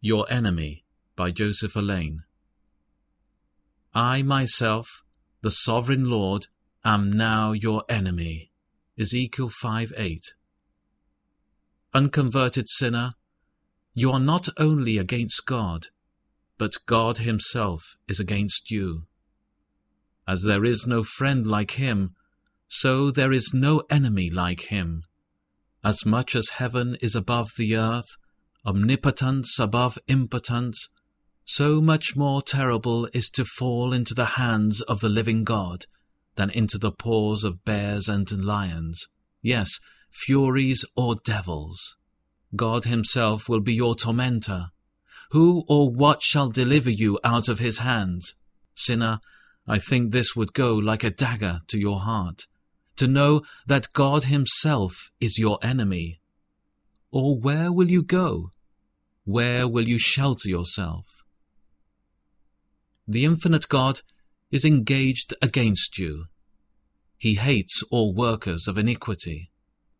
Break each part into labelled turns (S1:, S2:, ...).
S1: Your Enemy by Joseph Alleine. I myself, the sovereign Lord, am now your enemy. Ezekiel 5 8. Unconverted sinner, you are not only against God, but God Himself is against you. As there is no friend like Him, so there is no enemy like Him. As much as heaven is above the earth, omnipotence above impotence, so much more terrible is to fall into the hands of the living God than into the paws of bears and lions, yes, furies or devils. God himself will be your tormentor. Who or what shall deliver you out of his hands? Sinner, I think this would go like a dagger to your heart, to know that God himself is your enemy. Or where will you go? Where will you shelter yourself? The infinite God is engaged against you. He hates all workers of iniquity.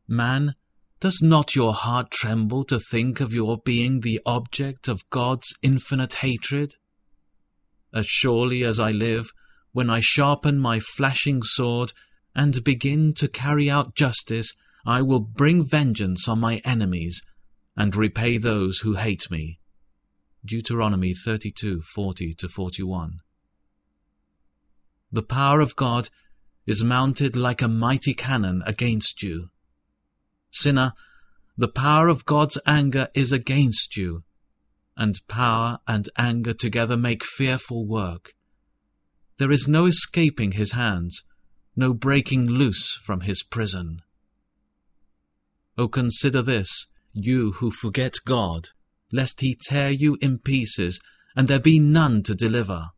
S1: Man, does not your heart tremble to think of your being the object of God's infinite hatred? As surely as I live, when I sharpen my flashing sword and begin to carry out justice, I will bring vengeance on my enemies and repay those who hate me. Deuteronomy 32 40 41. The power of God is mounted like a mighty cannon against you. Sinner, the power of God's anger is against you, and power and anger together make fearful work. There is no escaping his hands, no breaking loose from his prison. O consider this you who forget God, lest he tear you in pieces, and there be none to deliver.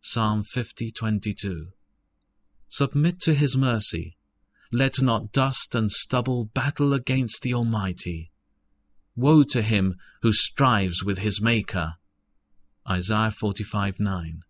S1: Psalm 50:22. Submit to his mercy. Let not dust and stubble battle against the Almighty. Woe to him who strives with his Maker. Isaiah 45:9.